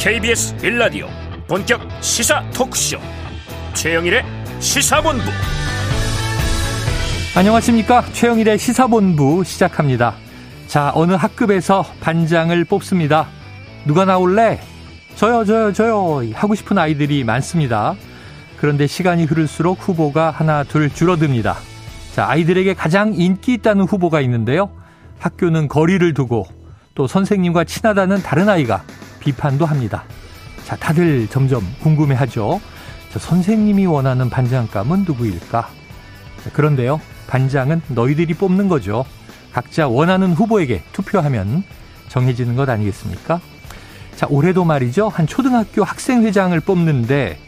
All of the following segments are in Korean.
KBS 빌라디오 본격 시사 토크쇼. 최영일의 시사본부. 안녕하십니까? 최영일의 시사본부 시작합니다. 자 어느 학급에서 반장을 뽑습니다. 누가 나올래? 저요 저요 저요. 하고 싶은 아이들이 많습니다. 그런데 시간이 흐를수록 후보가 하나 둘 줄어듭니다. 자 아이들에게 가장 인기 있다는 후보가 있는데요. 학교는 거리를 두고 또 선생님과 친하다는 다른 아이가 비판도 합니다. 자, 다들 점점 궁금해 하죠. 자, 선생님이 원하는 반장감은 누구일까? 자, 그런데요, 반장은 너희들이 뽑는 거죠. 각자 원하는 후보에게 투표하면 정해지는 것 아니겠습니까? 자, 올해도 말이죠. 한 초등학교 학생회장을 뽑는데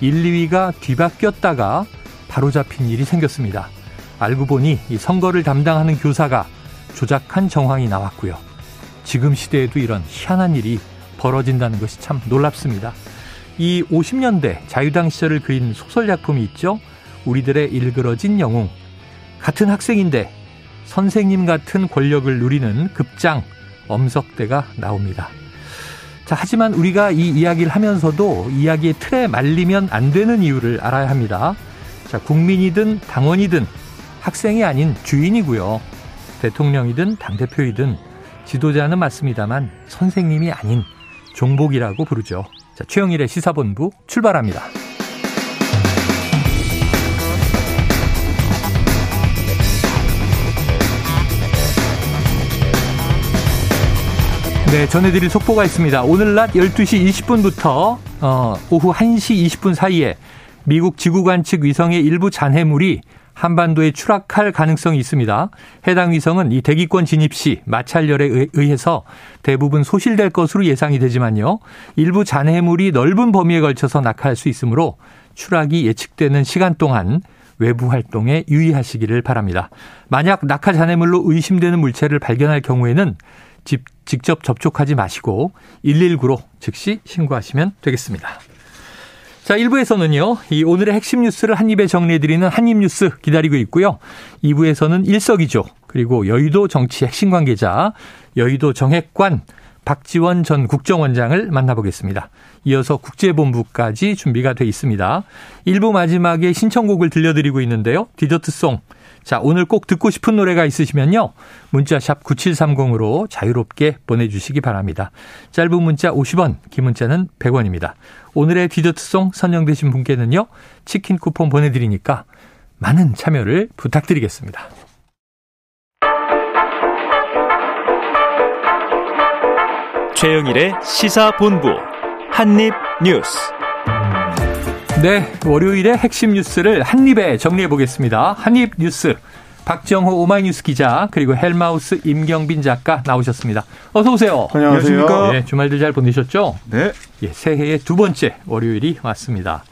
1, 2위가 뒤바뀌었다가 바로 잡힌 일이 생겼습니다. 알고 보니 이 선거를 담당하는 교사가 조작한 정황이 나왔고요. 지금 시대에도 이런 희한한 일이 벌어진다는 것이 참 놀랍습니다. 이 50년대 자유당 시절을 그린 소설 작품이 있죠. 우리들의 일그러진 영웅. 같은 학생인데 선생님 같은 권력을 누리는 급장 엄석대가 나옵니다. 자, 하지만 우리가 이 이야기를 하면서도 이야기의 틀에 말리면 안 되는 이유를 알아야 합니다. 자, 국민이든 당원이든 학생이 아닌 주인이고요. 대통령이든 당대표이든 지도자는 맞습니다만 선생님이 아닌 종복이라고 부르죠. 자, 최영일의 시사본부 출발합니다. 네, 전해드릴 속보가 있습니다. 오늘 낮 12시 20분부터 어, 오후 1시 20분 사이에 미국 지구관 측 위성의 일부 잔해물이 한반도에 추락할 가능성이 있습니다. 해당 위성은 이 대기권 진입 시 마찰열에 의해서 대부분 소실될 것으로 예상이 되지만요. 일부 잔해물이 넓은 범위에 걸쳐서 낙하할 수 있으므로 추락이 예측되는 시간 동안 외부 활동에 유의하시기를 바랍니다. 만약 낙하 잔해물로 의심되는 물체를 발견할 경우에는 집, 직접 접촉하지 마시고 119로 즉시 신고하시면 되겠습니다. 자, 1부에서는요, 이 오늘의 핵심 뉴스를 한입에 정리해드리는 한입뉴스 기다리고 있고요. 2부에서는 일석이조, 그리고 여의도 정치 핵심 관계자, 여의도 정핵관, 박지원 전 국정원장을 만나보겠습니다. 이어서 국제본부까지 준비가 돼 있습니다. 1부 마지막에 신청곡을 들려드리고 있는데요. 디저트송. 자, 오늘 꼭 듣고 싶은 노래가 있으시면요. 문자샵 9730으로 자유롭게 보내주시기 바랍니다. 짧은 문자 50원, 긴 문자는 100원입니다. 오늘의 디저트송 선정되신 분께는요. 치킨 쿠폰 보내드리니까 많은 참여를 부탁드리겠습니다. 최영일의 시사본부 한입뉴스 네, 월요일의 핵심 뉴스를 한입에 정리해 보겠습니다. 한입 뉴스 박정호 오마이뉴스 기자 그리고 헬마우스 임경빈 작가 나오셨습니다. 어서 오세요. 안녕하세요. 네, 주말들 잘 보내셨죠? 네. 예, 새해의 두 번째 월요일이 왔습니다.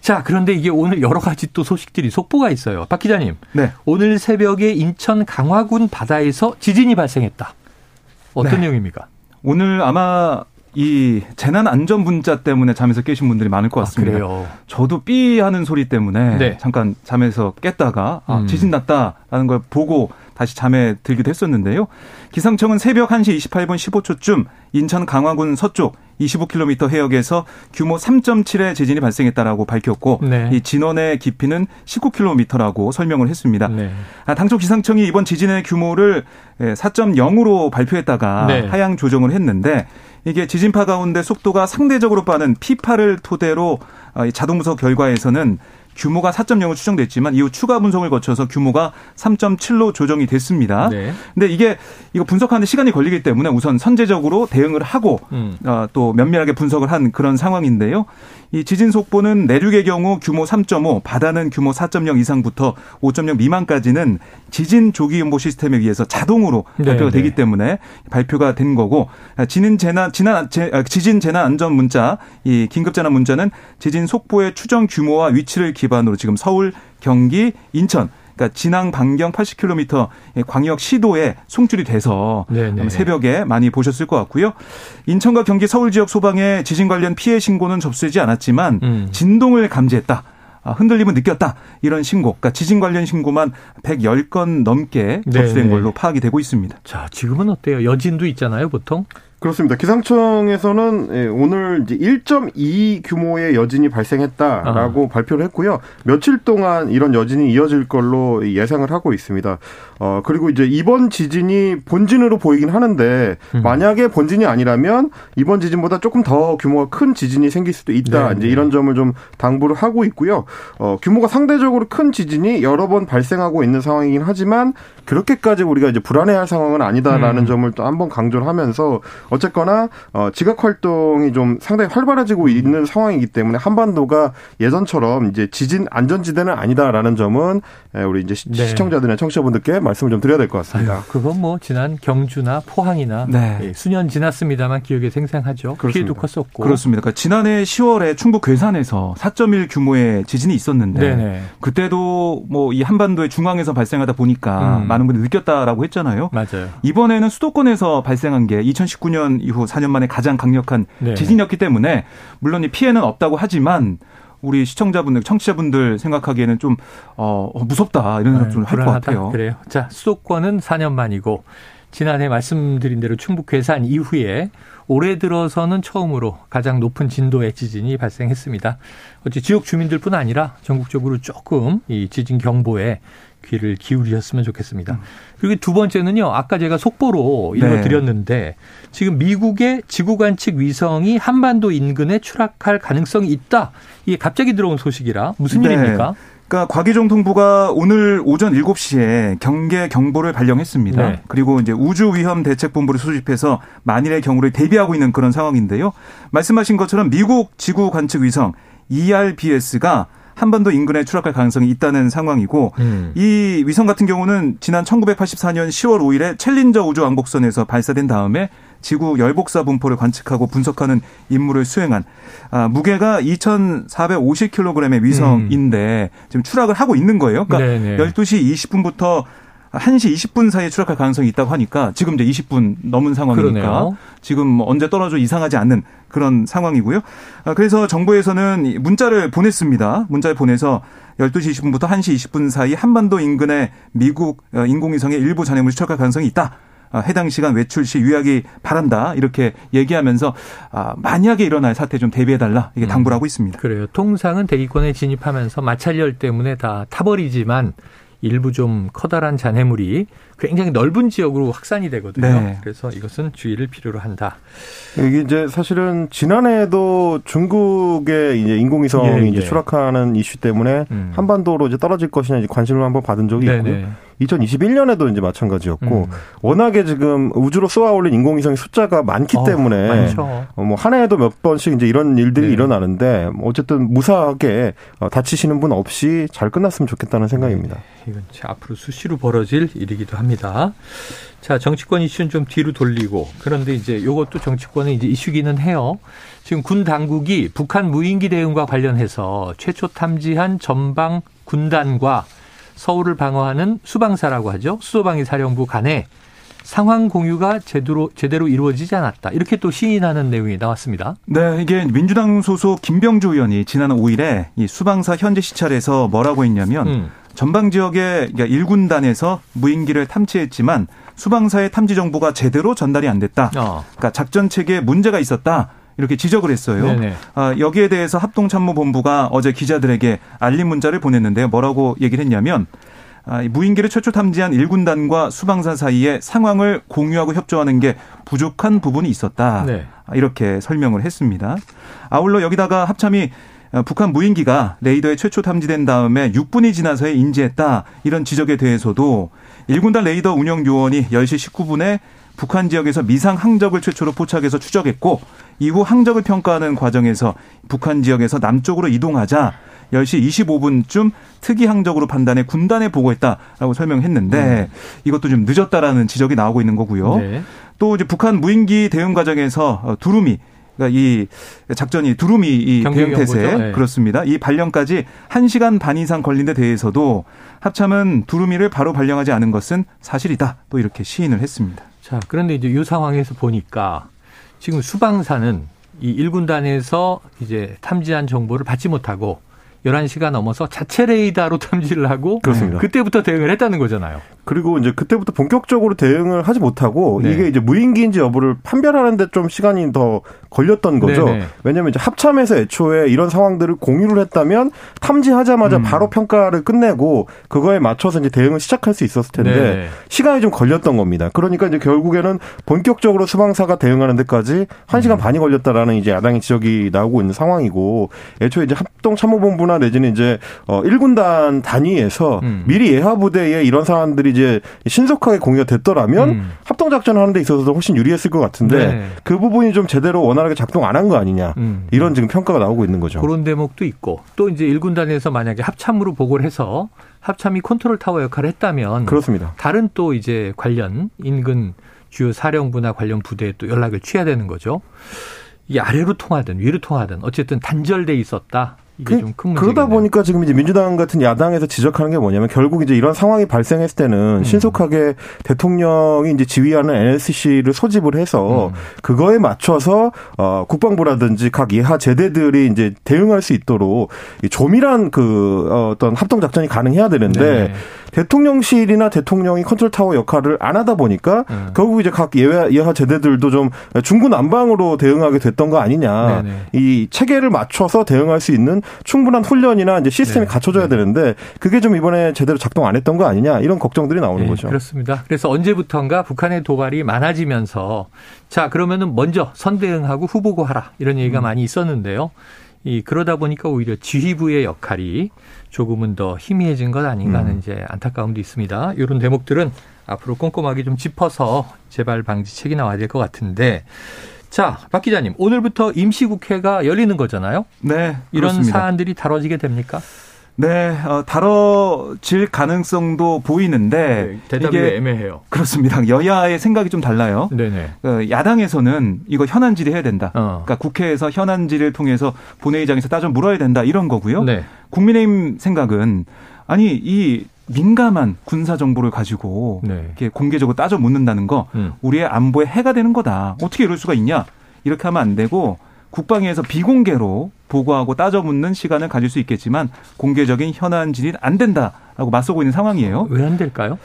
자, 그런데 이게 오늘 여러 가지 또 소식들이 속보가 있어요. 박 기자님. 네. 오늘 새벽에 인천 강화군 바다에서 지진이 발생했다. 어떤 네. 내용입니까? 오늘 아마 이 재난 안전 문자 때문에 잠에서 깨신 분들이 많을 것 같습니다. 아, 그래요. 저도 삐 하는 소리 때문에 네. 잠깐 잠에서 깼다가 아, 음. 지진 났다라는 걸 보고 다시 잠에 들기도 했었는데요. 기상청은 새벽 1시 28분 15초쯤 인천 강화군 서쪽 25km 해역에서 규모 3.7의 지진이 발생했다라고 밝혔고 네. 이 진원의 깊이는 19km라고 설명을 했습니다. 네. 아, 당초 기상청이 이번 지진의 규모를 4.0으로 발표했다가 네. 하향 조정을 했는데 이게 지진파 가운데 속도가 상대적으로 빠른 P8을 토대로 아, 이 자동 분석 결과에서는 규모가 4.0으로 추정됐지만 이후 추가 분석을 거쳐서 규모가 3.7로 조정이 됐습니다. 네. 근데 이게 이거 분석하는데 시간이 걸리기 때문에 우선 선제적으로 대응을 하고 음. 어, 또 면밀하게 분석을 한 그런 상황인데요. 이 지진 속보는 내륙의 경우 규모 3.5, 바다는 규모 4.0 이상부터 5.0 미만까지는 지진 조기 연보 시스템에 의해서 자동으로 네, 발표가 네. 되기 때문에 발표가 된 거고 지진 재난 지난 재- 아, 지진 재난 안전 문자 이 긴급 재난 문자는 지진 속보의 추정 규모와 위치를 기 반으로 지금 서울, 경기, 인천 그러니까 진앙 반경 80km 광역 시도에 송출이 돼서 네, 네. 새벽에 많이 보셨을 것 같고요. 인천과 경기 서울 지역 소방에 지진 관련 피해 신고는 접수되지 않았지만 음. 진동을 감지했다. 아, 흔들림을 느꼈다. 이런 신고. 그러니까 지진 관련 신고만 110건 넘게 네, 접수된 네. 걸로 파악이 되고 있습니다. 자, 지금은 어때요? 여진도 있잖아요, 보통. 그렇습니다. 기상청에서는 예, 오늘 이제 1.2 규모의 여진이 발생했다라고 아. 발표를 했고요. 며칠 동안 이런 여진이 이어질 걸로 예상을 하고 있습니다. 어 그리고 이제 이번 지진이 본진으로 보이긴 하는데 음. 만약에 본진이 아니라면 이번 지진보다 조금 더 규모가 큰 지진이 생길 수도 있다. 네, 이제 네. 이런 점을 좀 당부를 하고 있고요. 어 규모가 상대적으로 큰 지진이 여러 번 발생하고 있는 상황이긴 하지만 그렇게까지 우리가 이제 불안해할 상황은 아니다라는 음. 점을 또 한번 강조를 하면서 어쨌거나 어, 지각 활동이 좀 상당히 활발해지고 있는 상황이기 때문에 한반도가 예전처럼 이제 지진 안전지대는 아니다라는 점은 우리 이제 네. 시청자들이나 청취자분들께 말씀을 좀 드려야 될 것 같습니다. 아유, 그건 뭐 지난 경주나 포항이나 네. 예, 수년 지났습니다만 기억에 생생하죠. 그렇습니다. 피해도 컸었고. 그렇습니다. 그러니까 지난해 10월에 충북 괴산에서 4.1 규모의 지진이 있었는데 네네. 그때도 뭐 이 한반도의 중앙에서 발생하다 보니까 음. 많은 분들이 느꼈다라고 했잖아요. 맞아요. 이번에는 수도권에서 발생한 게 2019년 2000년 이후 4년 만에 가장 강력한 네. 지진이었기 때문에 물론 이 피해는 없다고 하지만 우리 시청자분들, 청취자분들 생각하기에는 좀 어, 무섭다 이런 생각 네, 좀할 것 같아요. 그래요. 자, 수도권은 4년 만이고 지난해 말씀드린 대로 충북 괴산 이후에 올해 들어서는 처음으로 가장 높은 진도의 지진이 발생했습니다. 어째 지역 주민들뿐 아니라 전국적으로 조금 이 지진 경보에 귀를 기울이셨으면 좋겠습니다. 음. 그리고 두 번째는요. 아까 제가 속보로 읽어드렸는데 네. 지금 미국의 지구 관측 위성이 한반도 인근에 추락할 가능성이 있다. 이게 갑자기 들어온 소식이라 무슨 네. 일입니까? 그러니까 과기정통부가 오늘 오전 7시에 경계 경보를 발령했습니다. 네. 그리고 이제 우주위험대책본부를 수집해서 만일의 경우를 대비하고 있는 그런 상황인데요. 말씀하신 것처럼 미국 지구 관측 위성 ERBS가 한반도 인근에 추락할 가능성이 있다는 상황이고 음. 이 위성 같은 경우는 지난 1984년 10월 5일에 챌린저 우주 왕복선에서 발사된 다음에 지구 열복사 분포를 관측하고 분석하는 임무를 수행한 아, 무게가 2,450kg의 위성인데 음. 지금 추락을 하고 있는 거예요. 그러니까 네네. 12시 20분부터 1시 20분 사이에 추락할 가능성이 있다고 하니까 지금 이제 20분 넘은 상황이니까 그러네요. 지금 뭐 언제 떨어져 이상하지 않는 그런 상황이고요. 아, 그래서 정부에서는 문자를 보냈습니다. 문자를 보내서 12시 20분부터 1시 20분 사이 한반도 인근에 미국 어, 인공위성의 일부 잔해물이 추락할 가능성이 있다. 아, 해당 시간 외출 시 유의하기 바란다 이렇게 얘기하면서 아, 만약에 일어날 사태 좀 대비해달라 이게 당부를 하고 있습니다. 그래요. 통상은 대기권에 진입하면서 마찰열 때문에 다 타버리지만 일부 좀 커다란 잔해물이 굉장히 넓은 지역으로 확산이 되거든요. 네. 그래서 이것은 주의를 필요로 한다. 이게 이제 사실은 지난해에도 중국의 이제 인공위성이 예, 예. 이제 추락하는 이슈 때문에 음. 한반도로 이제 떨어질 것이냐 관심을 한번 받은 적이 있고요. 네네. 2021년에도 이제 마찬가지였고 음. 워낙에 지금 우주로 쏘아 올린 인공위성의 숫자가 많기 어, 때문에 어, 뭐한 해에도 몇 번씩 이제 이런 일들이 네. 일어나는데 뭐 어쨌든 무사하게 어, 다치시는 분 없이 잘 끝났으면 좋겠다는 생각입니다. 네. 이건 앞으로 수시로 벌어질 일이기도 합니다. 자, 정치권 이슈는 좀 뒤로 돌리고 그런데 이제 이것도 정치권의 이제 이슈기는 해요. 지금 군 당국이 북한 무인기 대응과 관련해서 최초 탐지한 전방 군단과 서울을 방어하는 수방사라고 하죠. 수도방위 사령부 간에 상황 공유가 제대로 제대로 이루어지지 않았다. 이렇게 또 시인하는 내용이 나왔습니다. 네, 이게 민주당 소속 김병주 의원이 지난 5일에 이 수방사 현재 시찰에서 뭐라고 했냐면 음. 전방 지역의 1군단에서 무인기를 탐지했지만 수방사의 탐지 정보가 제대로 전달이 안 됐다. 어. 그러니까 작전 체계에 문제가 있었다. 이렇게 지적을 했어요. 아, 여기에 대해서 합동참모본부가 어제 기자들에게 알림 문자를 보냈는데요. 뭐라고 얘기를 했냐면 아, 무인기를 최초 탐지한 1군단과 수방사 사이에 상황을 공유하고 협조하는 게 부족한 부분이 있었다. 네. 아, 이렇게 설명을 했습니다. 아울러 여기다가 합참이 어, 북한 무인기가 레이더에 최초 탐지된 다음에 6분이 지나서야 인지했다. 이런 지적에 대해서도 1군단 레이더 운영 요원이 10시 19분에 북한 지역에서 미상 항적을 최초로 포착해서 추적했고 이후 항적을 평가하는 과정에서 북한 지역에서 남쪽으로 이동하자 10시 25분쯤 특이 항적으로 판단해 군단에 보고했다라고 설명했는데 음. 이것도 좀 늦었다라는 지적이 나오고 있는 거고요. 네. 또 이제 북한 무인기 대응 과정에서 어, 두루미 그러니까 이 작전이 두루미 이 대응 태세 네. 그렇습니다. 이 발령까지 1시간 반 이상 걸린 데 대해서도 합참은 두루미를 바로 발령하지 않은 것은 사실이다. 또 이렇게 시인을 했습니다. 자, 그런데 이제 이 상황에서 보니까 지금 수방사는 이 1군단에서 이제 탐지한 정보를 받지 못하고 11시가 넘어서 자체 레이더로 탐지를 하고 그렇습니다. 그때부터 대응을 했다는 거잖아요. 그리고 이제 그때부터 본격적으로 대응을 하지 못하고 네. 이게 이제 무인기인지 여부를 판별하는데 좀 시간이 더 걸렸던 거죠. 네네. 왜냐하면 이제 합참에서 애초에 이런 상황들을 공유를 했다면 탐지하자마자 음. 바로 평가를 끝내고 그거에 맞춰서 이제 대응을 시작할 수 있었을 텐데 네 시간이 좀 걸렸던 겁니다. 그러니까 이제 결국에는 본격적으로 수방사가 대응하는 데까지 1시간 음. 반이 걸렸다라는 이제 야당의 지적이 나오고 있는 상황이고 애초에 이제 합동 참모본부나 내지는 이제 어 1군단 단위에서 음. 미리 예하 부대에 이런 사안들이 이제 신속하게 공유가 됐더라면 음. 합동 작전을 하는 데 있어서도 훨씬 유리했을 것 같은데 네. 그 부분이 좀 제대로 원활하게 작동 안 한 거 아니냐 음. 이런 지금 평가가 나오고 있는 거죠. 그런 대목도 있고 또 이제 1군단에서 만약에 합참으로 보고를 해서 합참이 컨트롤 타워 역할을 했다면 그렇습니다. 다른 또 이제 관련 인근 주요 사령부나 관련 부대에 또 연락을 취해야 되는 거죠. 이 아래로 통하든 위로 통하든 어쨌든 단절돼 있었다. 이게 그, 좀큰 그러다 보니까 지금 이제 민주당 같은 야당에서 지적하는 게 뭐냐면 결국 이제 이런 상황이 발생했을 때는 음. 신속하게 대통령이 이제 지휘하는 NSC를 소집을 해서 음. 그거에 맞춰서 어 국방부라든지 각 예하 제대들이 이제 대응할 수 있도록 조밀한 그 어떤 합동 작전이 가능해야 되는데 네. 대통령실이나 대통령이 컨트롤 타워 역할을 안 하다 보니까 음. 결국 이제 각 예하, 예하 제대들도 좀 중구난방으로 대응하게 됐던 거 아니냐. 네네. 이 체계를 맞춰서 대응할 수 있는 충분한 훈련이나 이제 시스템이 네. 갖춰져야 네. 되는데 그게 좀 이번에 제대로 작동 안 했던 거 아니냐 이런 걱정들이 나오는 네, 거죠. 그렇습니다. 그래서 언제부턴가 북한의 도발이 많아지면서 자 그러면은 먼저 선대응하고 후보고하라 이런 얘기가 음. 많이 있었는데요. 이 그러다 보니까 오히려 지휘부의 역할이 조금은 더 희미해진 것 아닌가 하는 음. 이제 안타까움도 있습니다. 이런 대목들은 앞으로 꼼꼼하게 좀 짚어서 재발 방지책이 나와야 될 것 같은데 자, 박 기자님, 오늘부터 임시국회가 열리는 거잖아요? 네. 이런 그렇습니다. 사안들이 다뤄지게 됩니까? 네, 어, 다뤄질 가능성도 보이는데 네, 대답이 이게 애매해요. 그렇습니다. 여야의 생각이 좀 달라요. 네네. 어, 야당에서는 이거 현안 질의 해야 된다. 어. 그러니까 국회에서 현안 질의를 통해서 본회의장에서 따져 물어야 된다 이런 거고요. 네. 국민의힘 생각은 아니 이 민감한 군사 정보를 가지고 네. 이렇게 공개적으로 따져 묻는다는 거 음. 우리의 안보에 해가 되는 거다. 어떻게 이럴 수가 있냐? 이렇게 하면 안 되고 국방위에서 비공개로 보고하고 따져 묻는 시간을 가질 수 있겠지만 공개적인 현안 질의는 안 된다. 라고 맞서고 있는 상황이에요. 왜 안 될까요?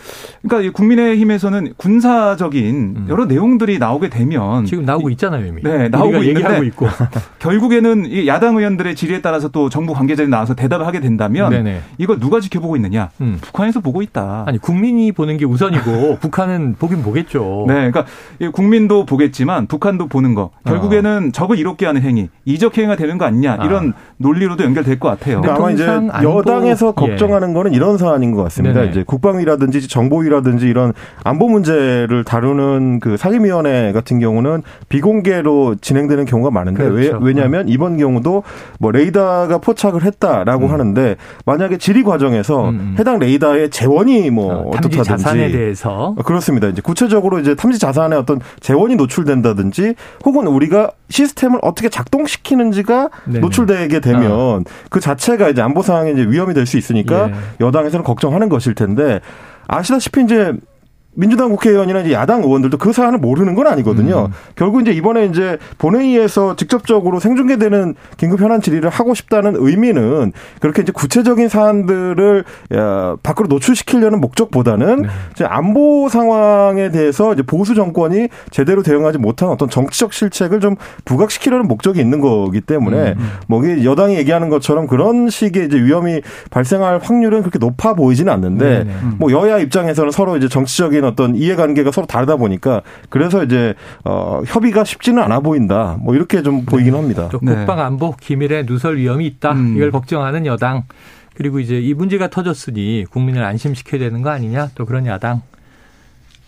그러니까 국민의힘에서는 군사적인 음. 여러 내용들이 나오게 되면 지금 나오고 있잖아요, 이미. 네, 나오고 있는데 있고. 결국에는 이 야당 의원들의 질의에 따라서 또 정부 관계자들이 나와서 대답을 하게 된다면 네네. 이걸 누가 지켜보고 있느냐? 음. 북한에서 보고 있다. 아니 국민이 보는 게 우선이고 북한은 보긴 보겠죠. 네, 그러니까 국민도 보겠지만 북한도 보는 거. 결국에는 어. 적을 이롭게 하는 행위, 이적 행위가 되는 거 아니냐 아. 이런 논리로도 연결될 것 같아요. 아마 이제 여당에서 예. 걱정하는 거는 이런 사안인 것 같습니다. 네네. 이제 국방위라든지 정보위라든지 이런 안보 문제를 다루는 그 상임위원회 같은 경우는 비공개로 진행되는 경우가 많은데 그렇죠. 왜, 냐하면 이번 경우도 뭐 레이더가 포착을 했다라고 음. 하는데 만약에 질의 과정에서 음. 음. 해당 레이더의 재원이 뭐 어, 떻다든지 자산에 대해서 어, 그렇습니다. 이제 구체적으로 이제 탐지 자산의 어떤 재원이 노출된다든지 혹은 우리가 시스템을 어떻게 작동시키는지가 네네. 노출되게 되면 어. 그 자체가 이제 안보 상황에 이제 위험이 될 수 있으니까 예. 여당에서는 걱정하는 것일 텐데 아시다시피 이제 민주당 국회의원이나 이제 야당 의원들도 그 사안을 모르는 건 아니거든요. 음. 결국 이제 이번에 이제 본회의에서 직접적으로 생중계되는 긴급 현안 질의를 하고 싶다는 의미는 그렇게 이제 구체적인 사안들을 밖으로 노출시키려는 목적보다는 네. 안보 상황에 대해서 이제 보수 정권이 제대로 대응하지 못한 어떤 정치적 실책을 좀 부각시키려는 목적이 있는 거기 때문에 음. 음. 뭐 여당이 얘기하는 것처럼 그런 식의 이제 위험이 발생할 확률은 그렇게 높아 보이지는 않는데 네. 네. 뭐 여야 입장에서는 서로 이제 정치적인 개인적인 어떤 이해관계가 서로 다르다 보니까 그래서 이제 어 협의가 쉽지는 않아 보인다. 뭐 이렇게 좀 보이긴 네. 합니다. 또 국방 안보 기밀에 누설 위험이 있다. 음. 이걸 걱정하는 여당. 그리고 이제 이 문제가 터졌으니 국민을 안심시켜야 되는 거 아니냐. 또 그런 야당.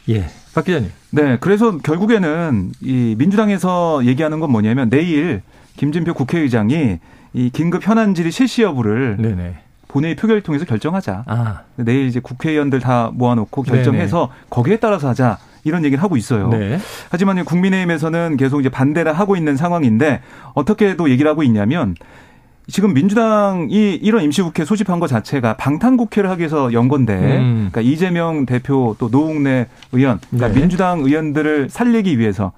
예. 박 기자님. 네. 그래서 결국에는 이 민주당에서 얘기하는 건 뭐냐면 내일 김진표 국회의장이 이 긴급 현안 질의 실시 여부를 네네. 본회의 표결을 통해서 결정하자. 아. 내일 이제 국회의원들 다 모아놓고 결정해서 네네. 거기에 따라서 하자. 이런 얘기를 하고 있어요. 네. 하지만 국민의힘에서는 계속 이제 반대를 하고 있는 상황인데 어떻게 또 얘기를 하고 있냐면 지금 민주당이 이런 임시국회 소집한 것 자체가 방탄국회를 하기 위해서 연 건데, 음. 그러니까 이재명 대표 또 노웅래 의원, 그러니까 네. 민주당 의원들을 살리기 위해서 어,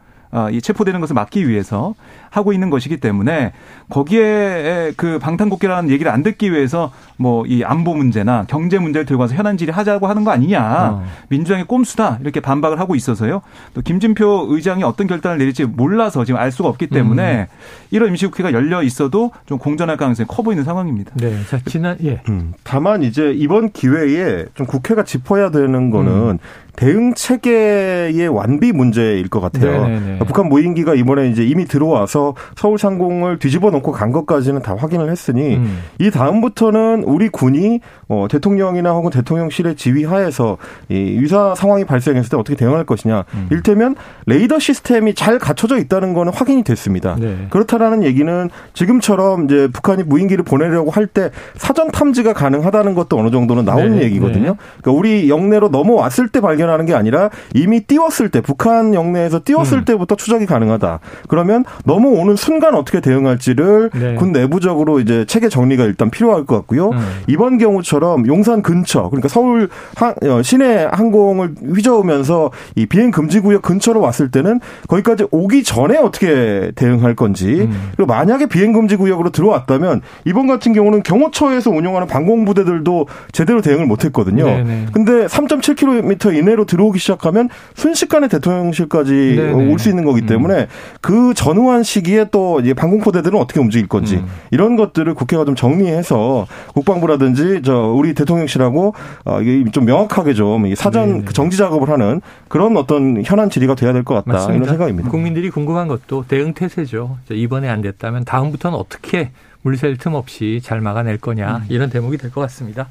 이 체포되는 것을 막기 위해서 하고 있는 것이기 때문에 거기에 그 방탄국기라는 얘기를 안 듣기 위해서 뭐 이 안보 문제나 경제 문제를 들고 와서 현안 질의하자고 하는 거 아니냐. 어. 민주당의 꼼수다 이렇게 반박을 하고 있어서요. 또 김진표 의장이 어떤 결단을 내릴지 몰라서 지금 알 수가 없기 때문에 음. 이런 임시국회가 열려 있어도 좀 공전할 가능성이 커 보이는 상황입니다. 네. 자, 지난 예. 음. 다만 이제 이번 기회에 좀 국회가 짚어야 되는 거는 음. 대응 체계의 완비 문제일 것 같아요. 네네네. 네, 네. 북한 무인기가 이번에 이제 이미 들어와서 서울 상공을 뒤집어 놓고 간 것까지는 다 확인을 했으니 음. 이 다음부터는 우리 군이 어, 대통령이나 혹은 대통령실의 지휘하에서 이 유사 상황이 발생했을 때 어떻게 대응할 것이냐. 음. 일테면 레이더 시스템이 잘 갖춰져 있다는 거는 확인이 됐습니다. 네. 그렇다라는 얘기는 지금처럼 이제 북한이 무인기를 보내려고 할 때 사전 탐지가 가능하다는 것도 어느 정도는 나오는 네. 얘기거든요. 네. 그러니까 우리 영내로 넘어왔을 때 발견 발견하는 게 아니라 이미 띄웠을 때 북한 영내에서 띄웠을 음. 때부터 추적이 가능하다. 그러면 넘어오는 순간 어떻게 대응할지를 네. 군 내부적으로 이제 체계 정리가 일단 필요할 것 같고요. 음. 이번 경우처럼 용산 근처 그러니까 서울 어, 시내 항공을 휘저으면서 이 비행 금지 구역 근처로 왔을 때는 거기까지 오기 전에 어떻게 대응할 건지 음. 그리고 만약에 비행 금지 구역으로 들어왔다면 이번 같은 경우는 경호처에서 운영하는 방공 부대들도 제대로 대응을 못했거든요. 네네. 근데 3.7km 이내 내로 들어오기 시작하면 순식간에 대통령실까지 올 수 있는 거기 때문에 음. 그 전후한 시기에 또 방공포대들은 어떻게 움직일 건지 음. 이런 것들을 국회가 좀 정리해서 국방부라든지 저 우리 대통령실하고 어좀 명확하게 좀 사전 그 정지 작업을 하는 그런 어떤 현안 질의가 돼야 될 것 같다 맞습니다. 이런 생각입니다. 국민들이 궁금한 것도 대응 태세죠. 이번에 안 됐다면 다음부터는 어떻게 물샐 틈 없이 잘 막아낼 거냐 음. 이런 대목이 될 것 같습니다.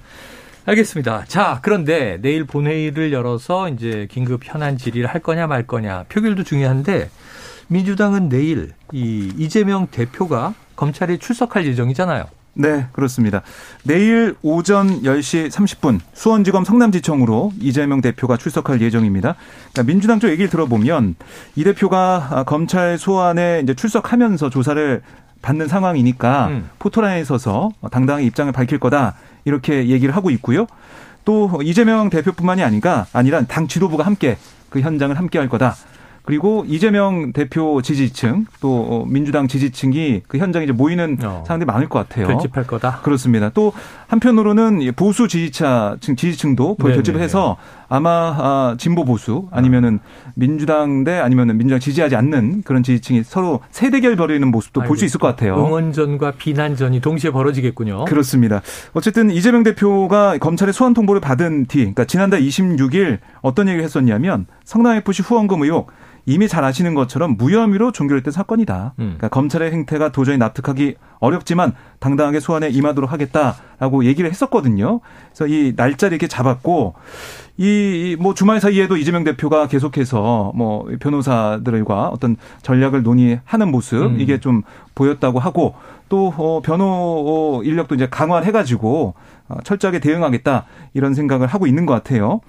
알겠습니다. 자, 그런데 내일 본회의를 열어서 이제 긴급 현안 질의를 할 거냐 말 거냐 표결도 중요한데 민주당은 내일 이 이재명 대표가 검찰에 출석할 예정이잖아요. 네, 그렇습니다. 내일 오전 10시 30분 수원지검 성남지청으로 이재명 대표가 출석할 예정입니다. 그러니까 민주당 쪽 얘기를 들어보면 이 대표가 검찰 소환에 이제 출석하면서 조사를 받는 상황이니까 음. 포토라인에 서서 당당히 입장을 밝힐 거다 이렇게 얘기를 하고 있고요. 또 이재명 대표뿐만이 아니라 아니라 당 지도부가 함께 그 현장을 함께 할 거다. 그리고 이재명 대표 지지층 또 민주당 지지층이 그 현장에 이제 모이는 어. 사람들이 많을 것 같아요. 결집할 거다. 그렇습니다. 또 한편으로는 보수 지지자 층 지지층도 결집을 해서 아마 아, 진보 보수 아니면은 민주당 대 아니면은 민주당 지지하지 않는 그런 지지층이 서로 세대결 벌이는 모습도 볼 수 있을 것 같아요. 응원전과 비난전이 동시에 벌어지겠군요. 그렇습니다. 어쨌든 이재명 대표가 검찰의 소환 통보를 받은 뒤, 그러니까 지난달 26일 어떤 얘기를 했었냐면 성남 FC 후원금 의혹 이미 잘 아시는 것처럼 무혐의로 종결된 사건이다. 음. 그러니까 검찰의 행태가 도저히 납득하기 어렵지만 당당하게 소환에 임하도록 하겠다라고 얘기를 했었거든요. 그래서 이 날짜를 이렇게 잡았고 이 뭐 주말 사이에도 이재명 대표가 계속해서 뭐 변호사들과 어떤 전략을 논의하는 모습 음. 이게 좀 보였다고 하고 또 어, 변호 인력도 이제 강화를 해가지고 어, 철저하게 대응하겠다 이런 생각을 하고 있는 것 같아요.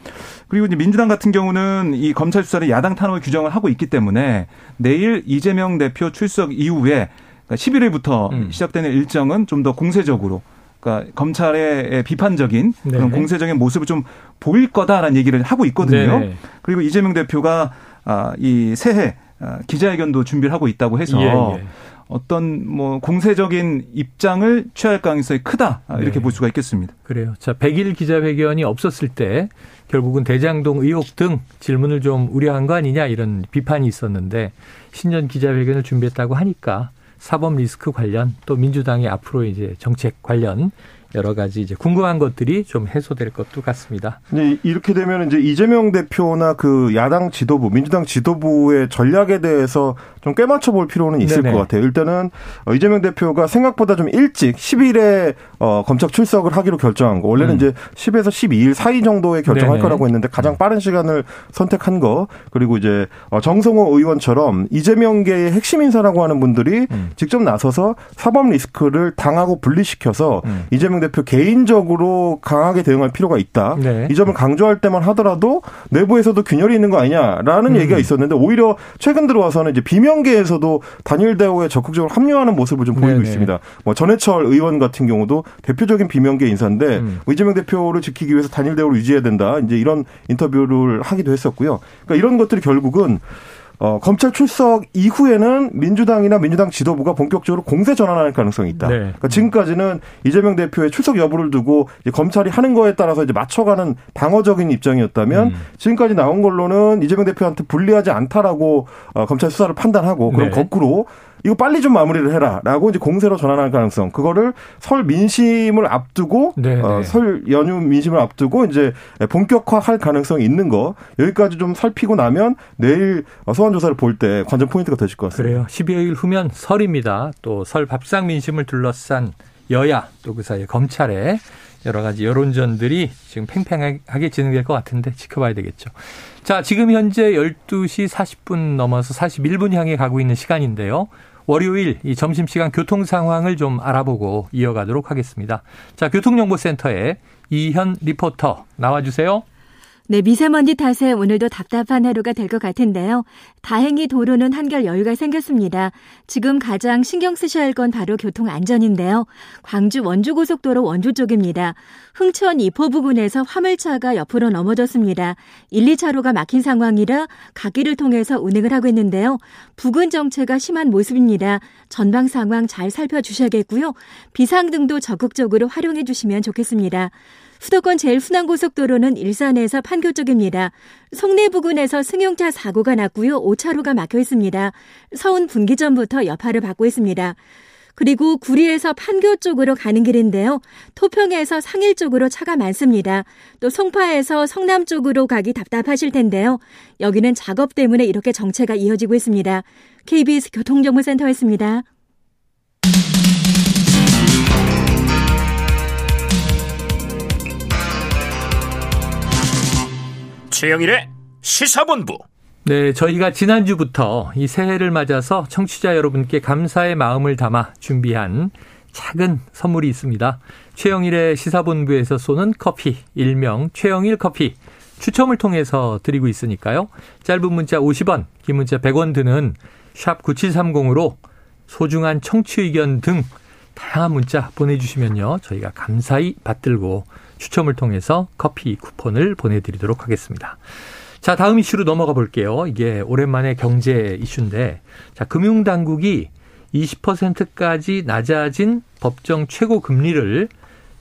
그리고 이제 민주당 같은 경우는 이 검찰 수사를 야당 탄압 규정을 하고 있기 때문에 내일 이재명 대표 출석 이후에 그러니까 11일부터 음. 시작되는 일정은 좀 더 공세적으로 그러니까 검찰의 비판적인 그런 네. 공세적인 모습을 좀 보일 거다라는 얘기를 하고 있거든요. 네. 그리고 이재명 대표가 아, 이 새해 아, 기자회견도 준비를 하고 있다고 해서 예, 예. 어떤 뭐 공세적인 입장을 취할 가능성이 크다 이렇게 네. 볼 수가 있겠습니다. 그래요. 자, 100일 기자회견이 없었을 때 결국은 대장동 의혹 등 질문을 좀 우려한 거 아니냐 이런 비판이 있었는데 신년 기자회견을 준비했다고 하니까 사법 리스크 관련 또 민주당의 앞으로 이제 정책 관련 여러 가지 이제 궁금한 것들이 좀 해소될 것도 같습니다. 네, 이렇게 되면 이제 이재명 대표나 그 야당 지도부, 민주당 지도부의 전략에 대해서 좀 꿰맞춰 볼 필요는 있을 네네. 것 같아요. 일단은 어, 이재명 대표가 생각보다 좀 일찍 10일에 어, 검찰 출석을 하기로 결정한 거. 원래는 음. 이제 10에서 12일 사이 정도에 결정할 네네. 거라고 했는데 가장 음. 빠른 시간을 선택한 거. 그리고 이제 어, 정성호 의원처럼 이재명계의 핵심 인사라고 하는 분들이 음. 직접 나서서 사법 리스크를 당하고 분리시켜서 음. 이재명 대표 개인적으로 강하게 대응할 필요가 있다. 네. 이 점을 강조할 때만 하더라도 내부에서도 균열이 있는 거 아니냐라는 음. 얘기가 있었는데 오히려 최근 들어와서는 이제 비명계에서도 단일 대우에 적극적으로 합류하는 모습을 좀 보이고 네네. 있습니다. 뭐 전해철 의원 같은 경우도 대표적인 비명계 인사인데 음. 뭐 이재명 대표를 지키기 위해서 단일 대우를 유지해야 된다. 이제 이런 인터뷰를 하기도 했었고요. 그러니까 이런 것들이 결국은 어, 검찰 출석 이후에는 민주당이나 민주당 지도부가 본격적으로 공세 전환할 가능성이 있다. 네. 그러니까 지금까지는 이재명 대표의 출석 여부를 두고 검찰이 하는 거에 따라서 이제 맞춰가는 방어적인 입장이었다면 음. 지금까지 나온 걸로는 이재명 대표한테 불리하지 않다라고 어, 검찰 수사를 판단하고 그럼 네. 거꾸로 이거 빨리 좀 마무리를 해라라고 이제 공세로 전환할 가능성 그거를 설 민심을 앞두고 네, 어, 네. 설 연휴 민심을 앞두고 이제 본격화할 가능성이 있는 거 여기까지 좀 살피고 나면 내일 소환 조사를 볼 때 관전 포인트가 되실 것 같습니다. 그래요. 12여일 후면 설입니다. 또 설 밥상 민심을 둘러싼 여야 또 그 사이에 검찰의 여러 가지 여론전들이 지금 팽팽하게 진행될 것 같은데 지켜봐야 되겠죠. 자, 지금 현재 12시 40분 넘어서 41분 향해 가고 있는 시간인데요. 월요일 이 점심시간 교통 상황을 좀 알아보고 이어가도록 하겠습니다. 자, 교통정보센터에 이현 리포터 나와주세요. 네, 미세먼지 탓에 오늘도 답답한 하루가 될 것 같은데요. 다행히 도로는 한결 여유가 생겼습니다. 지금 가장 신경 쓰셔야 할 건 바로 교통 안전인데요. 광주 원주고속도로 원주 쪽입니다. 흥천 이포 부근에서 화물차가 옆으로 넘어졌습니다. 1, 2차로가 막힌 상황이라 가기를 통해서 운행을 하고 있는데요. 부근 정체가 심한 모습입니다. 전방 상황 잘 살펴주셔야겠고요. 비상등도 적극적으로 활용해 주시면 좋겠습니다. 수도권 제일 순환 고속도로는 일산에서 판교 쪽입니다. 송내 부근에서 승용차 사고가 났고요. 5차로가 막혀 있습니다. 서운 분기점부터 여파를 받고 있습니다. 그리고 구리에서 판교 쪽으로 가는 길인데요. 토평에서 상일 쪽으로 차가 많습니다. 또 송파에서 성남 쪽으로 가기 답답하실 텐데요. 여기는 작업 때문에 이렇게 정체가 이어지고 있습니다. KBS 교통정보센터였습니다. 최영일의 시사본부. 네, 저희가 지난주부터 이 새해를 맞아서 청취자 여러분께 감사의 마음을 담아 준비한 작은 선물이 있습니다. 최영일의 시사본부에서 쏘는 커피, 일명 최영일 커피. 추첨을 통해서 드리고 있으니까요. 짧은 문자 50원, 긴 문자 100원 드는 샵 9730으로 소중한 청취 의견 등 다양한 문자 보내주시면요. 저희가 감사히 받들고 추첨을 통해서 커피 쿠폰을 보내드리도록 하겠습니다. 자, 다음 이슈로 넘어가 볼게요. 이게 오랜만에 경제 이슈인데, 자, 금융당국이 20%까지 낮아진 법정 최고 금리를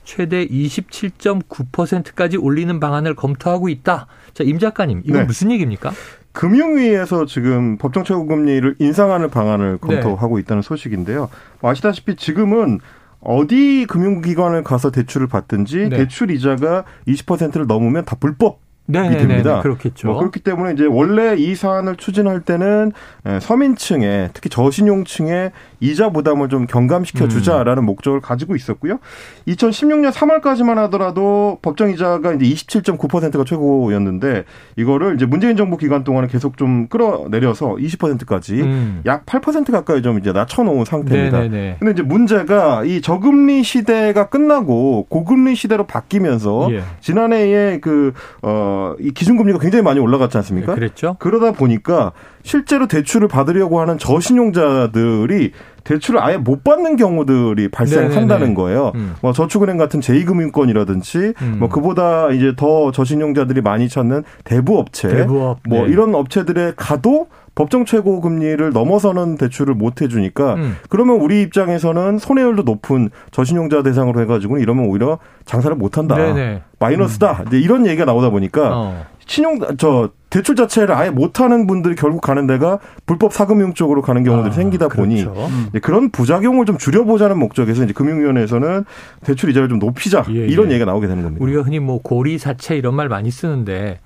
최대 27.9%까지 올리는 방안을 검토하고 있다. 자, 임 작가님, 이건 네. 무슨 얘기입니까? 금융위에서 지금 법정 최고금리를 인상하는 방안을 검토하고 네. 있다는 소식인데요. 아시다시피 지금은 어디 금융기관을 가서 대출을 받든지 네. 대출 이자가 20%를 넘으면 다 불법 네, 네, 됩니다. 네, 그렇겠죠. 뭐 그렇기 때문에 이제 원래 이 사안을 추진할 때는 서민층에 특히 저신용층에 이자 부담을 좀 경감시켜 주자라는 음. 목적을 가지고 있었고요. 2016년 3월까지만 하더라도 법정 이자가 이제 27.9%가 최고였는데 이거를 이제 문재인 정부 기간 동안에 계속 좀 끌어내려서 20%까지 음. 약8% 가까이 좀 이제 낮춰놓은 상태입니다. 네네네. 근데 이제 문제가 이 저금리 시대가 끝나고 고금리 시대로 바뀌면서 예. 지난해에 그어 이 기준금리가 굉장히 많이 올라갔지 않습니까? 네, 그랬죠. 그러다 보니까 실제로 대출을 받으려고 하는 저신용자들이 대출을 아예 못 받는 경우들이 발생한다는 거예요. 음. 뭐 저축은행 같은 제2금융권이라든지 음. 뭐 그보다 이제 더 저신용자들이 많이 찾는 대부업체, 대부업, 뭐 네. 이런 업체들에 가도 법정 최고 금리를 넘어서는 대출을 못 해주니까 음. 그러면 우리 입장에서는 손해율도 높은 저신용자 대상으로 해가지고 이러면 오히려 장사를 못 한다. 네네. 마이너스다. 음. 이런 얘기가 나오다 보니까 어. 신용 저 대출 자체를 아예 못하는 분들이 결국 가는 데가 불법 사금융 쪽으로 가는 경우들이 아, 생기다 보니 그렇죠. 음. 그런 부작용을 좀 줄여보자는 목적에서 이제 금융위원회에서는 대출 이자를 좀 높이자 예, 이런 예. 얘기가 나오게 되는 겁니다. 우리가 흔히 뭐 고리 사채 이런 말 많이 쓰는데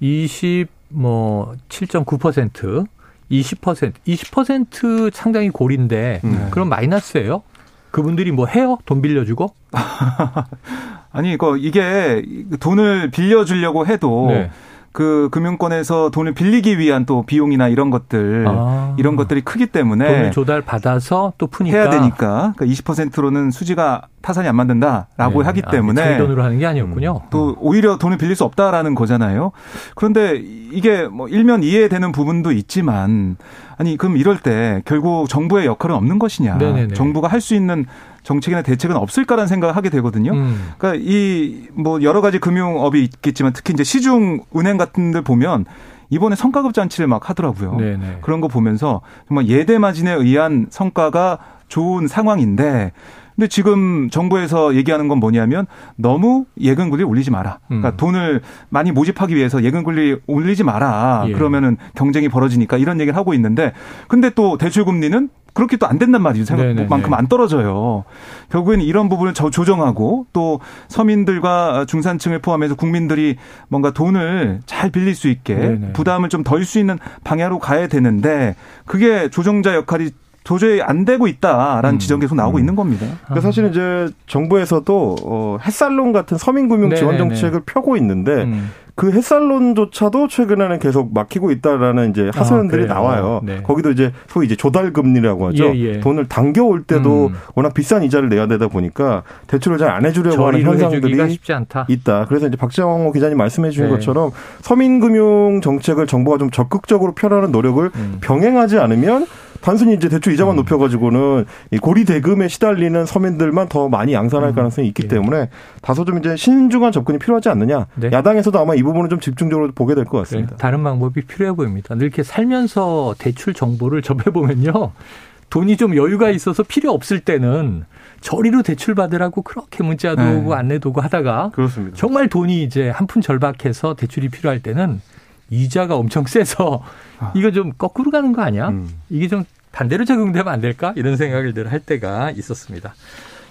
20 뭐 7.9% 20% 20% 상당히 고리인데 음. 그럼 마이너스예요? 그분들이 뭐 해요? 돈 빌려주고? 아니, 그 이게 돈을 빌려주려고 해도 네. 그 금융권에서 돈을 빌리기 위한 또 비용이나 이런 것들 아. 이런 것들이 크기 때문에 돈을 조달 받아서 또 푸니까 해야 되니까 그러니까 20%로는 수지가 타산이 안 만든다라고 네. 하기 아, 때문에 아, 돈으로 하는 게 아니었군요. 음. 또 오히려 돈을 빌릴 수 없다라는 거잖아요. 그런데 이게 뭐 일면 이해되는 부분도 있지만 아니 그럼 이럴 때 결국 정부의 역할은 없는 것이냐? 네네네. 정부가 할 수 있는 정책이나 대책은 없을까라는 생각을 하게 되거든요. 음. 그러니까 이 뭐 여러 가지 금융업이 있겠지만 특히 이제 시중 은행 같은 데 보면 이번에 성과급 잔치를 막 하더라고요. 네네. 그런 거 보면서 정말 예대 마진에 의한 성과가 좋은 상황인데 근데 지금 정부에서 얘기하는 건 뭐냐면 너무 예금 굴리 올리지 마라. 그러니까 음. 돈을 많이 모집하기 위해서 예금 굴리 올리지 마라. 예. 그러면은 경쟁이 벌어지니까 이런 얘기를 하고 있는데 근데 또 대출 금리는 그렇게 또 안 된단 말이죠. 생각만큼 안 떨어져요. 결국에는 이런 부분을 저 조정하고 또 서민들과 중산층을 포함해서 국민들이 뭔가 돈을 잘 빌릴 수 있게 네네. 부담을 좀 덜 수 있는 방향으로 가야 되는데 그게 조정자 역할이 도저히 안 되고 있다라는 음. 지적 계속 나오고 있는 겁니다. 그러니까 사실 이제 정부에서도 어, 햇살론 같은 서민금융 지원 네네네. 정책을 펴고 있는데 음. 그 햇살론조차도 최근에는 계속 막히고 있다라는 이제 하소연들이 아? 나와요. 네. 거기도 이제 소위 이제 조달금리라고 하죠. 예, 예. 돈을 당겨올 때도 음. 워낙 비싼 이자를 내야 되다 보니까 대출을 잘 안 해주려고 하는 현상들이 쉽지 않다. 있다. 그래서 이제 박정호 기자님 말씀해 주신 네. 것처럼 서민금융 정책을 정부가 좀 적극적으로 펴라는 노력을 음. 병행하지 않으면 단순히 이제 대출 이자만 음. 높여가지고는 이 고리 대금에 시달리는 서민들만 더 많이 양산할 음. 가능성이 있기 예. 때문에 다소 좀 이제 신중한 접근이 필요하지 않느냐. 네. 야당에서도 아마 이 부분을 좀 집중적으로 보게 될 것 같습니다. 다른 방법이 필요해 보입니다. 늘 이렇게 살면서 대출 정보를 접해보면요. 돈이 좀 여유가 있어서 필요 없을 때는 저리로 대출 받으라고 그렇게 문자도 네. 오고 안내도 오고 하다가 그렇습니다. 정말 돈이 이제 한 푼 절박해서 대출이 필요할 때는 이자가 엄청 세서 아. 이거 좀 거꾸로 가는 거 아니야? 음. 이게 좀 반대로 적용되면 안 될까? 이런 생각을 늘 할 때가 있었습니다.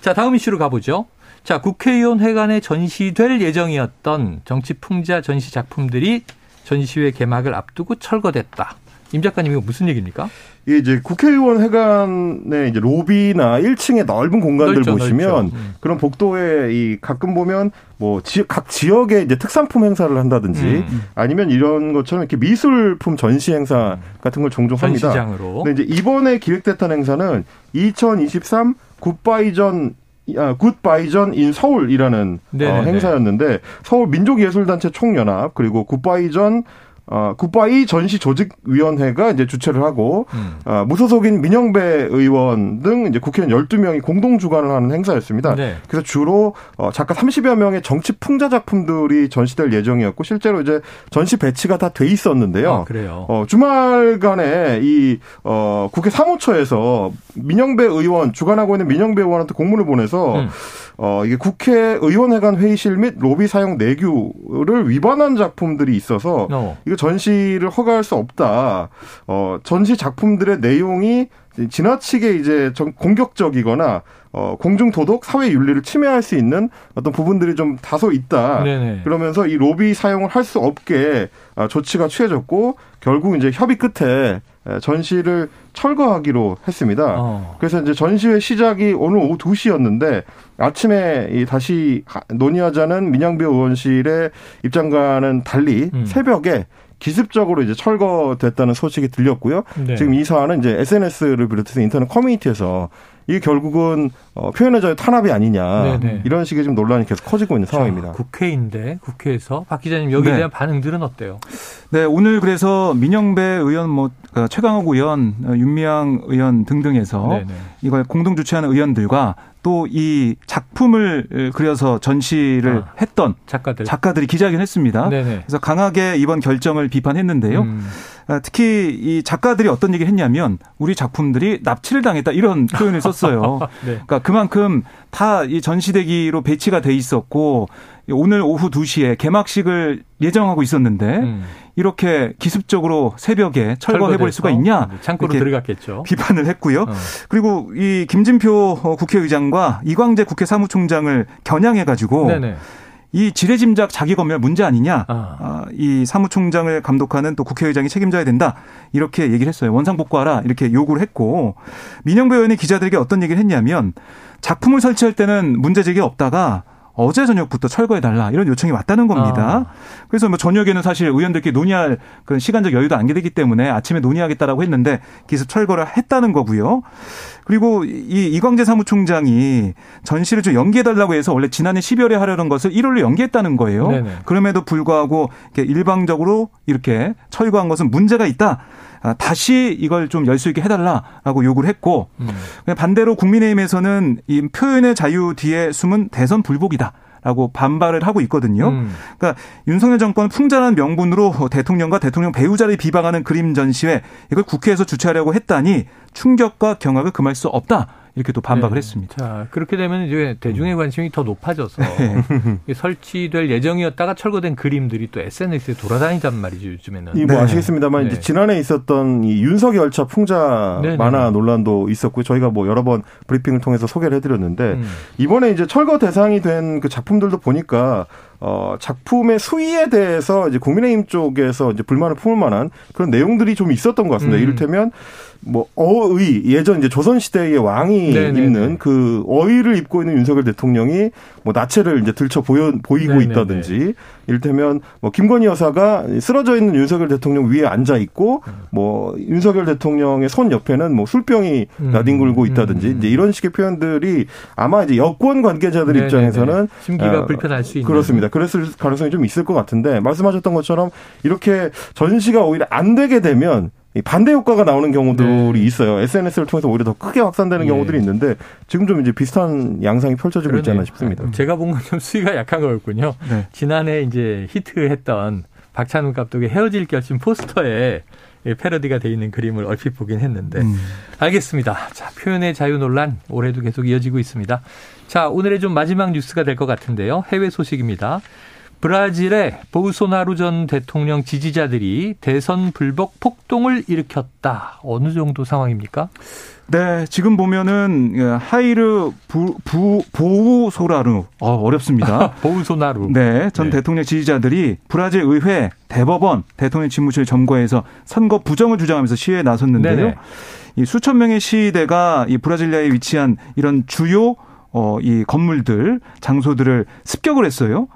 자, 다음 이슈로 가보죠. 자, 국회의원 회관에 전시될 예정이었던 정치 풍자 전시 작품들이 전시회 개막을 앞두고 철거됐다. 임 작가님 이거 무슨 얘기입니까? 이게 이제 국회의원 회관의 이제 로비나 1층의 넓은 공간들 넓죠, 보시면 넓죠. 음. 그런 복도에 이 가끔 보면 뭐각 지역에 이제 특산품 행사를 한다든지 음. 아니면 이런 것처럼 이렇게 미술품 전시 행사 같은 걸 종종 합니다. 전시장으로. 근데 이제 이번에 기획됐던 행사는 2023 굿바이전 아, 굿바이전 인 서울이라는 어. 행사였는데 서울 민족예술단체 총연합 그리고 굿바이전 어, 굿바이 전시 조직위원회가 이제 주최를 하고 음. 어, 무소속인 민영배 의원 등 이제 국회의원 12명이 공동 주관을 하는 행사였습니다. 네. 그래서 주로 어, 작가 30여 명의 정치 풍자 작품들이 전시될 예정이었고 실제로 이제 전시 배치가 다 돼 있었는데요. 아, 그래요. 어, 주말간에 이, 어, 국회 사무처에서 민영배 의원, 주관하고 있는 민영배 의원한테 공문을 보내서, 음. 어, 이게 국회의원회관 회의실 및 로비 사용 내규를 위반한 작품들이 있어서, 어. 이거 전시를 허가할 수 없다. 어, 전시 작품들의 내용이 지나치게 이제 좀 공격적이거나, 어, 공중 도덕, 사회 윤리를 침해할 수 있는 어떤 부분들이 좀 다소 있다. 네네. 그러면서 이 로비 사용을 할 수 없게 아, 조치가 취해졌고 결국 이제 협의 끝에 에, 전시를 철거하기로 했습니다. 어. 그래서 이제 전시회 시작이 오늘 오후 2시였는데 아침에 이 다시 하- 논의하자는 민양배 의원실의 입장과는 달리 음. 새벽에 기습적으로 이제 철거됐다는 소식이 들렸고요. 네. 지금 이 사안은 이제 SNS를 비롯해서 인터넷 커뮤니티에서 이게 결국은 어, 표현의 자유 탄압이 아니냐 네네. 이런 식의 지금 논란이 계속 커지고 있는 상황입니다. 자, 국회인데 국회에서 박 기자님 여기에 네. 대한 반응들은 어때요? 네, 오늘 그래서 민영배 의원, 뭐 어, 최강욱 의원, 어, 윤미향 의원 등등에서 네네. 이걸 공동 주최하는 의원들과 또 이 작품을 그려서 전시를 아. 했던 작가들. 작가들이 기자회견했습니다. 네네. 그래서 강하게 이번 결정을 비판했는데요. 음. 아, 특히 이 작가들이 어떤 얘기를 했냐면 우리 작품들이 납치를 당했다 이런 표현을 썼어요. 네. 그러니까 그만큼 다 이 전시대기로 배치가 돼 있었고 오늘 오후 2시에 개막식을 예정하고 있었는데 음. 이렇게 기습적으로 새벽에 철거해 버릴 수가 있냐 창고로 이렇게 들어갔겠죠. 비판을 했고요. 어. 그리고 이 김진표 어, 국회의장과 이광재 국회 사무총장을 겨냥해 가지고 네네. 이 지뢰짐작 자기 검열 문제 아니냐. 아. 아, 이 사무총장을 감독하는 또 국회의장이 책임져야 된다. 이렇게 얘기를 했어요. 원상 복구하라. 이렇게 요구를 했고 민영배 의원이 기자들에게 어떤 얘기를 했냐면 작품을 설치할 때는 문제 제기 없다가 어제 저녁부터 철거해달라 이런 요청이 왔다는 겁니다. 그래서 뭐 저녁에는 사실 의원들끼리 논의할 그런 시간적 여유도 안 되기 때문에 아침에 논의하겠다라고 했는데 기습 철거를 했다는 거고요. 그리고 이 이광재 사무총장이 전시를 좀 연기해달라고 해서 원래 지난해 12월에 하려는 것을 1월로 연기했다는 거예요. 네네. 그럼에도 불구하고 이렇게 일방적으로 이렇게 철거한 것은 문제가 있다. 아, 다시 이걸 좀 열 수 있게 해달라라고 요구를 했고 음. 반대로 국민의힘에서는 이 표현의 자유 뒤에 숨은 대선 불복이다. 라고 반발을 하고 있거든요. 음. 그러니까 윤석열 정권 풍자라는 명분으로 대통령과 대통령 배우자를 비방하는 그림 전시회 이걸 국회에서 주최하려고 했다니 충격과 경악을 금할 수 없다. 이렇게 또 반박을 네. 했습니다. 자, 그렇게 되면 이제 대중의 관심이 더 높아져서 네. 설치될 예정이었다가 철거된 그림들이 또 SNS에 돌아다니단 말이죠, 요즘에는. 뭐 네. 아시겠습니다만 네. 이제 지난해 있었던 이 윤석 열차 풍자 네, 네, 만화 논란도 있었고 저희가 뭐 여러 번 브리핑을 통해서 소개를 해드렸는데 음. 이번에 이제 철거 대상이 된 그 작품들도 보니까 어, 작품의 수위에 대해서 이제 국민의힘 쪽에서 이제 불만을 품을 만한 그런 내용들이 좀 있었던 것 같습니다. 음. 이를테면 뭐 어의 예전 이제 조선 시대의 왕이 네네네. 입는 그 어의를 입고 있는 윤석열 대통령이 뭐 나체를 이제 들쳐 보여 보이고 네네네. 있다든지 이를테면 뭐 김건희 여사가 쓰러져 있는 윤석열 대통령 위에 앉아 있고 뭐 윤석열 대통령의 손 옆에는 뭐 술병이 음. 나뒹굴고 있다든지 음. 이제 이런 식의 표현들이 아마 이제 여권 관계자들 네네네. 입장에서는 심기가 어, 불편할 수 있는 그렇습니다. 그랬을 가능성이 좀 있을 것 같은데 말씀하셨던 것처럼 이렇게 전시가 오히려 안 되게 되면 반대 효과가 나오는 경우들이 네. 있어요. SNS를 통해서 오히려 더 크게 확산되는 네. 경우들이 있는데 지금 좀 이제 비슷한 양상이 펼쳐지고 그러네요. 있지 않나 싶습니다. 제가 본 건 좀 수위가 약한 거였군요. 네. 지난해 이제 히트했던 박찬욱 감독의 헤어질 결심 포스터에 패러디가 돼 있는 그림을 얼핏 보긴 했는데 음. 알겠습니다. 자 표현의 자유 논란 올해도 계속 이어지고 있습니다. 자 오늘의 좀 마지막 뉴스가 될 것 같은데요. 해외 소식입니다. 브라질의 보우소나루 전 대통령 지지자들이 대선 불복 폭동을 일으켰다. 어느 정도 상황입니까? 네, 지금 보면은 예, 하이르 부, 부 보우소나루 어, 어렵습니다. 보우소나루. 네, 전 네. 대통령 지지자들이 브라질 의회, 대법원, 대통령 집무실 점거에서 선거 부정을 주장하면서 시위에 나섰는데요. 네네. 이 수천 명의 시위대가 이 브라질리아에 위치한 이런 주요 어, 이 건물들, 장소들을 습격을 했어요.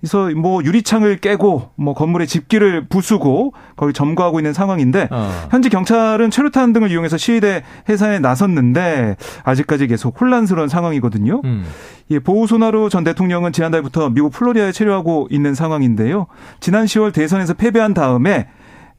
그래서 뭐 유리창을 깨고 뭐 건물의 집기를 부수고 거기 점거하고 있는 상황인데 어. 현재 경찰은 최루탄 등을 이용해서 시위대 해산에 나섰는데 아직까지 계속 혼란스러운 상황이거든요. 음. 예, 보우소나루 전 대통령은 지난달부터 미국 플로리다에 체류하고 있는 상황인데요. 지난 10월 대선에서 패배한 다음에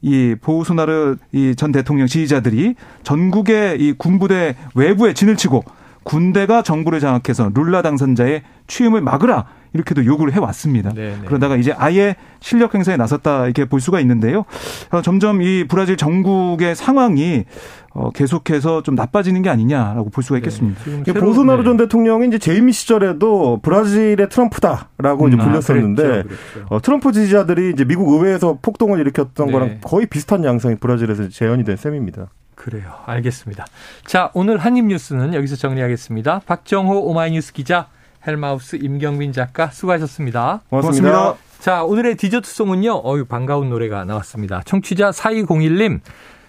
이 보우소나루 이전 대통령 지지자들이 전국의 이 군부대 외부에 진을 치고 군대가 정부를 장악해서 룰라 당선자의 취임을 막으라 이렇게도 요구를 해왔습니다. 네네. 네. 그러다가 이제 아예 실력 행사에 나섰다 이렇게 볼 수가 있는데요. 어, 점점 이 브라질 정국의 상황이 어, 계속해서 좀 나빠지는 게 아니냐라고 볼 수가 네. 있겠습니다. 네. 보소나루 전 대통령이 이제 재임 시절에도 브라질의 트럼프다라고 음, 이제 아, 불렸었는데 아, 그랬죠, 그랬죠. 어, 트럼프 지지자들이 이제 미국 의회에서 폭동을 일으켰던 네. 거랑 거의 비슷한 양상이 브라질에서 재현이 된 셈입니다. 그래요. 알겠습니다. 자, 오늘 한입 뉴스는 여기서 정리하겠습니다. 박정호 오마이뉴스 기자, 헬마우스 임경민 작가 수고하셨습니다. 고맙습니다. 고맙습니다. 자, 오늘의 디저트송은요. 어유 반가운 노래가 나왔습니다. 청취자 4201님.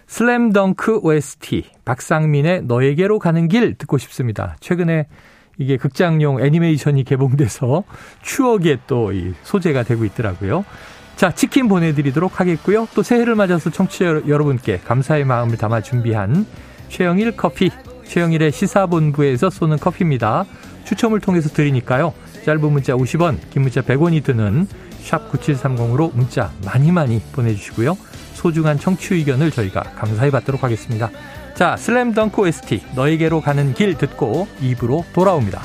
슬램덩크 OST 박상민의 너에게로 가는 길 듣고 싶습니다. 최근에 이게 극장용 애니메이션이 개봉돼서 추억의 또이 소재가 되고 있더라고요. 자, 치킨 보내드리도록 하겠고요. 또 새해를 맞아서 청취자 여러분께 감사의 마음을 담아 준비한 최영일 커피, 최영일의 시사본부에서 쏘는 커피입니다. 추첨을 통해서 드리니까요. 짧은 문자 50원, 긴 문자 100원이 드는 샵 9730으로 문자 많이 많이 보내주시고요. 소중한 청취 의견을 저희가 감사히 받도록 하겠습니다. 자, 슬램덩크 OST 너에게로 가는 길 듣고 입으로 돌아옵니다.